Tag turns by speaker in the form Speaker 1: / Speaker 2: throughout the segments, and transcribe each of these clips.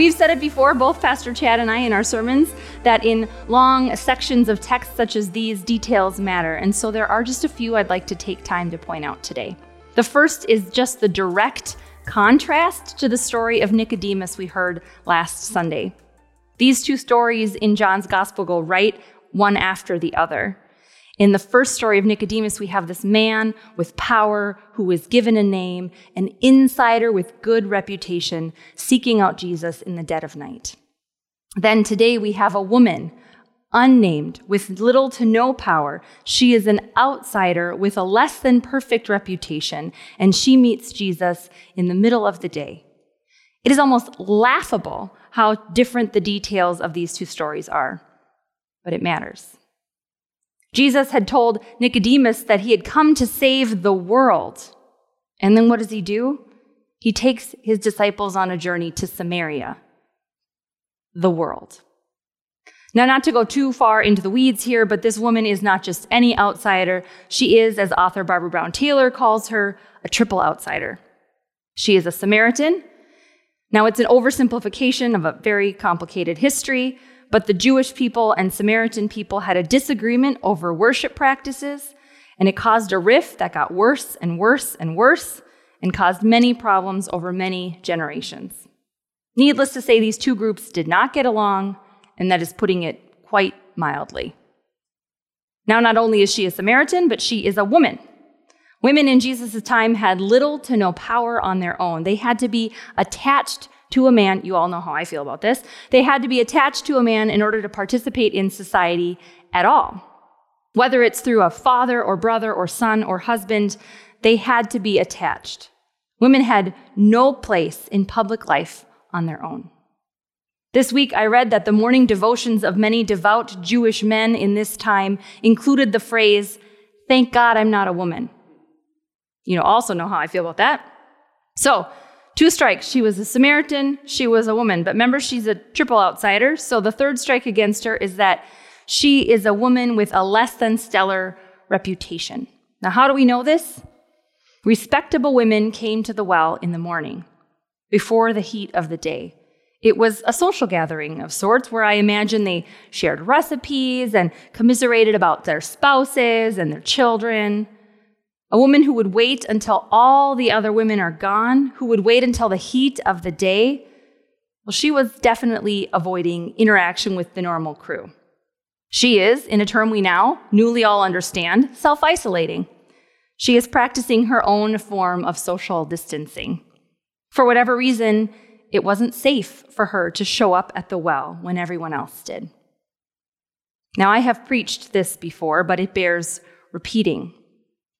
Speaker 1: We've said it before, both Pastor Chad and I, in our sermons, that in long sections of text such as these, details matter. And so there are just a few I'd like to take time to point out today. The first is just the direct contrast to the story of Nicodemus we heard last Sunday. These two stories in John's gospel go right one after the other. In the first story of Nicodemus, we have this man with power who was given a name, an insider with good reputation, seeking out Jesus in the dead of night. Then today we have a woman, unnamed, with little to no power. She is an outsider with a less than perfect reputation, and she meets Jesus in the middle of the day. It is almost laughable how different the details of these two stories are, but it matters. Jesus had told Nicodemus that he had come to save the world. And then what does he do? He takes his disciples on a journey to Samaria, the world. Now, not to go too far into the weeds here, but this woman is not just any outsider. She is, as author Barbara Brown Taylor calls her, a triple outsider. She is a Samaritan. Now, it's an oversimplification of a very complicated history, but the Jewish people and Samaritan people had a disagreement over worship practices, and it caused a rift that got worse and worse and worse and caused many problems over many generations. Needless to say, these two groups did not get along, and that is putting it quite mildly. Now, not only is she a Samaritan, but she is a woman. Women in Jesus' time had little to no power on their own. They had to be attached to a man. You all know how I feel about this. They had to be attached to a man in order to participate in society at all. Whether it's through a father or brother or son or husband, they had to be attached. Women had no place in public life on their own. This week, I read that the morning devotions of many devout Jewish men in this time included the phrase, Thank God I'm not a woman. You know, also know how I feel about that. So, Two strikes. She was a Samaritan, she was a woman. But remember, she's a triple outsider. So the third strike against her is that she is a woman with a less than stellar reputation. Now, how do we know this? Respectable women came to the well in the morning before the heat of the day. It was a social gathering of sorts where I imagine they shared recipes and commiserated about their spouses and their children. A woman who would wait until all the other women are gone, who would wait until the heat of the day. Well, she was definitely avoiding interaction with the normal crew. She is, in a term we now newly all understand, self isolating. She is practicing her own form of social distancing. For whatever reason, it wasn't safe for her to show up at the well when everyone else did. Now, I have preached this before, but it bears repeating.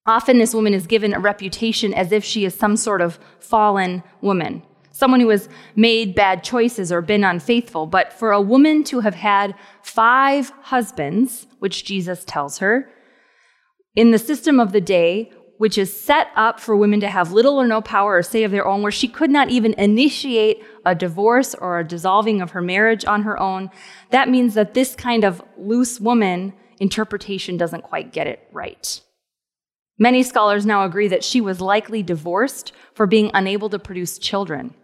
Speaker 1: Often, this woman is given a reputation as if she is some sort of fallen woman, someone who has made bad choices or been unfaithful. But for a woman to have had five husbands, which Jesus tells her, in the system of the day, which is set up for women to have little or no power or say of their own, where she could not even initiate a divorce or a dissolving of her marriage on her own, that means that this kind of loose woman interpretation doesn't quite get it right. Many scholars now agree that she was likely divorced for being unable to produce children,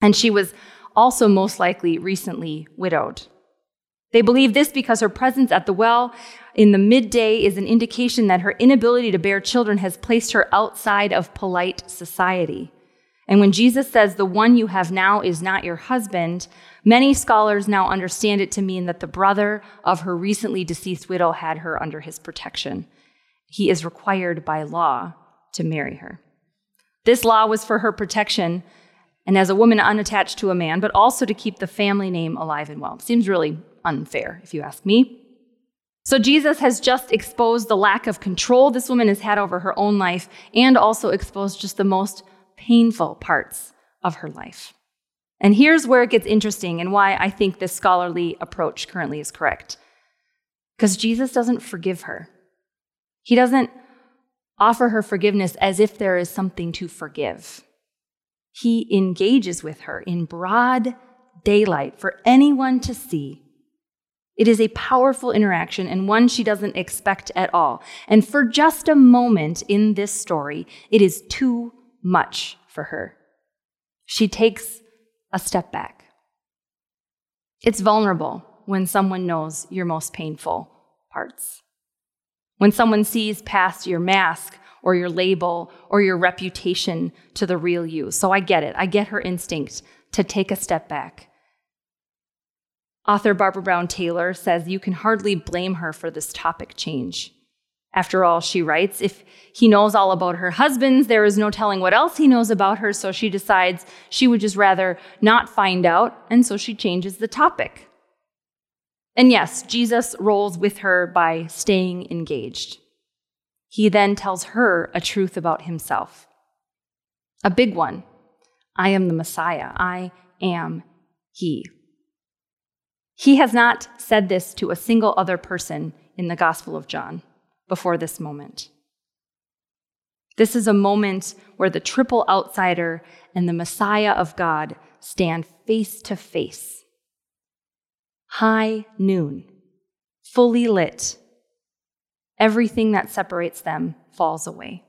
Speaker 1: and she was also most likely recently widowed. They believe this because her presence at the well in the midday is an indication that her inability to bear children has placed her outside of polite society. And when Jesus says, The one you have now is not your husband, many scholars now understand it to mean that the brother of her recently deceased widow had her under his protection he is required by law to marry her. This law was for her protection and as a woman unattached to a man, but also to keep the family name alive and well. Seems really unfair, if you ask me. So Jesus has just exposed the lack of control this woman has had over her own life and also exposed just the most painful parts of her life. And here's where it gets interesting and why I think this scholarly approach currently is correct. Because Jesus doesn't forgive her. He doesn't offer her forgiveness as if there is something to forgive. He engages with her in broad daylight for anyone to see. It is a powerful interaction and one she doesn't expect at all. And for just a moment in this story, it is too much for her. She takes a step back. It's vulnerable when someone knows your most painful parts. When someone sees past your mask or your label or your reputation to the real you. So I get it. I get her instinct to take a step back. Author Barbara Brown Taylor says you can hardly blame her for this topic change. After all, she writes, if he knows all about her husbands, there is no telling what else he knows about her, so she decides she would just rather not find out, and so she changes the topic. And yes, Jesus rolls with her by staying engaged. He then tells her a truth about himself. A big one I am the Messiah. I am He. He has not said this to a single other person in the Gospel of John before this moment. This is a moment where the triple outsider and the Messiah of God stand face to face. High noon, fully lit. Everything that separates them falls away.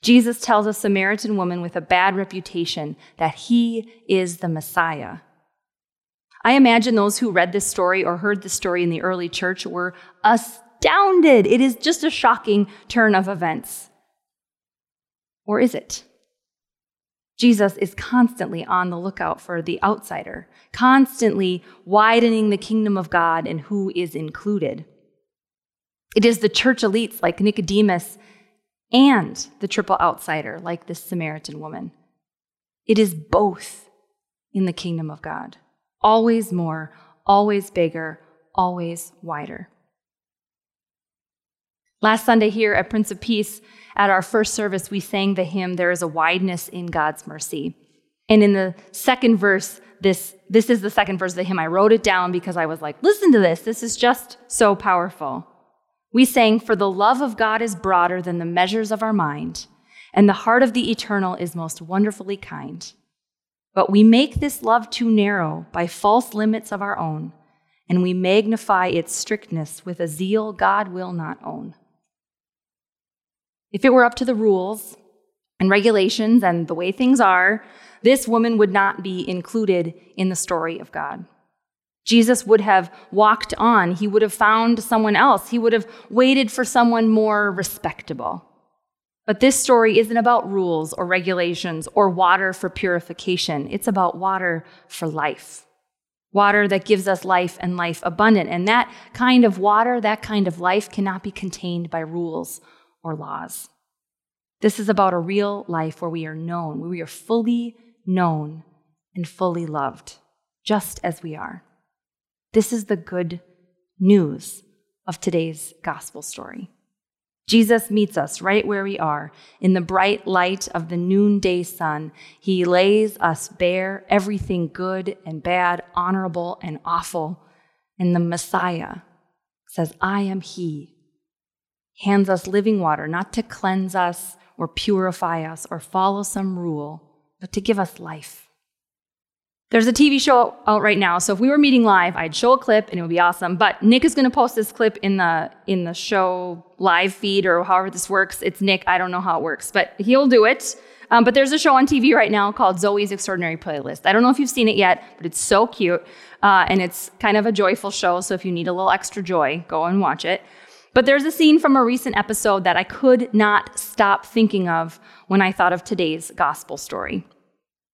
Speaker 1: Jesus tells a Samaritan woman with a bad reputation that he is the Messiah. I imagine those who read this story or heard this story in the early church were astounded. It is just a shocking turn of events. Or is it? Jesus is constantly on the lookout for the outsider, constantly widening the kingdom of God and who is included. It is the church elites like Nicodemus and the triple outsider like this Samaritan woman. It is both in the kingdom of God. Always more, always bigger, always wider. Last Sunday here at Prince of Peace, at our first service, we sang the hymn, There is a Wideness in God's Mercy. And in the second verse, this, this is the second verse of the hymn. I wrote it down because I was like, listen to this. This is just so powerful. We sang, For the love of God is broader than the measures of our mind, and the heart of the eternal is most wonderfully kind. But we make this love too narrow by false limits of our own, and we magnify its strictness with a zeal God will not own. If it were up to the rules and regulations and the way things are, this woman would not be included in the story of God. Jesus would have walked on. He would have found someone else. He would have waited for someone more respectable. But this story isn't about rules or regulations or water for purification. It's about water for life. Water that gives us life and life abundant. And that kind of water, that kind of life cannot be contained by rules or laws. This is about a real life where we are known, where we are fully known and fully loved, just as we are. This is the good news of today's gospel story. Jesus meets us right where we are. In the bright light of the noonday sun, he lays us bare everything good and bad, honorable and awful. And the Messiah says, I am he hands us living water, not to cleanse us or purify us or follow some rule, but to give us life. There's a TV show out right now, so if we were meeting live, I'd show a clip and it would be awesome. But Nick is going to post this clip in the in the show live feed or however this works. It's Nick. I don't know how it works, but he'll do it. Um, but there's a show on TV right now called Zoey's Extraordinary Playlist. I don't know if you've seen it yet, but it's so cute. Uh, and it's kind of a joyful show. So if you need a little extra joy, go and watch it. But there's a scene from a recent episode that I could not stop thinking of when I thought of today's gospel story.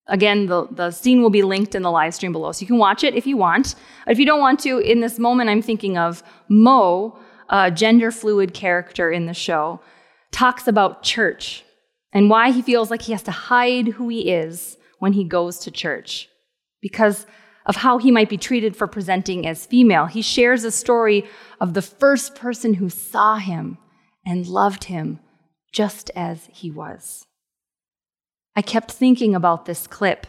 Speaker 1: Again, the, the scene will be linked in the live stream below, so you can watch it if you want. But if you don't want to, in this moment, I'm thinking of Mo, a gender fluid character in the show, talks about church and why he feels like he has to hide who he is when he goes to church. Because of how he might be treated for presenting as female. He shares a story of the first person who saw him and loved him just as he was. I kept thinking about this clip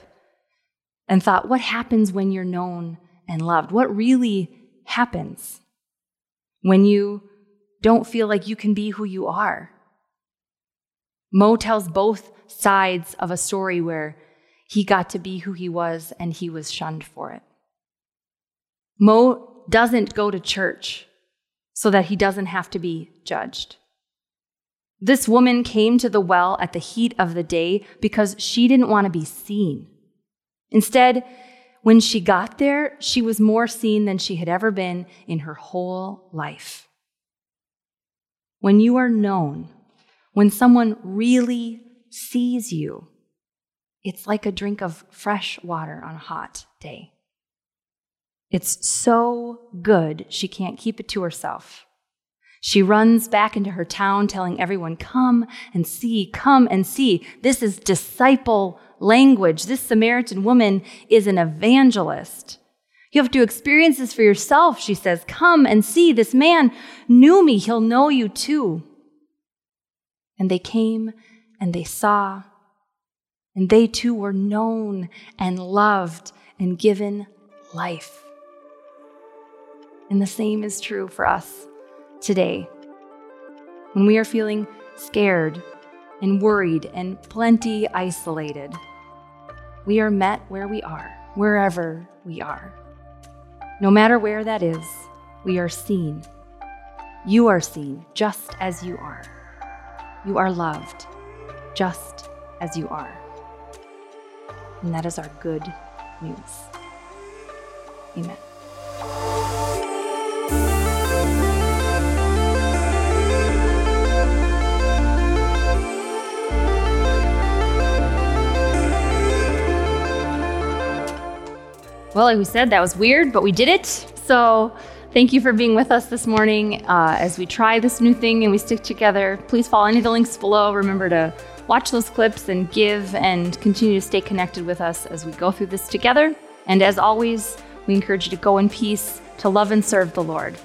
Speaker 1: and thought, what happens when you're known and loved? What really happens when you don't feel like you can be who you are? Mo tells both sides of a story where he got to be who he was and he was shunned for it. Mo doesn't go to church so that he doesn't have to be judged. This woman came to the well at the heat of the day because she didn't want to be seen. Instead, When she got there, she was more seen than she had ever been in her whole life. When you are known, when someone really sees you, it's like a drink of fresh water on a hot day. It's so good, she can't keep it to herself. She runs back into her town telling everyone, Come and see, come and see. This is disciple language. This Samaritan woman is an evangelist. You have to experience this for yourself, she says. Come and see. This man knew me. He'll know you too. And they came and they saw, and they too were known and loved and given life. And the same is true for us today. When we are feeling scared and worried and plenty isolated, we are met where we are, wherever we are. No matter where that is, we are seen. You are seen just as you are. You are loved just as you are. And that is our good news. Amen. Well, like we said, that was weird, but we did it. So thank you for being with us this morning uh, as we try this new thing and we stick together. Please follow any of the links below. Remember to watch those clips and give and continue to stay connected with us as we go through this together. And as always, we encourage you to go in peace, to love and serve the Lord.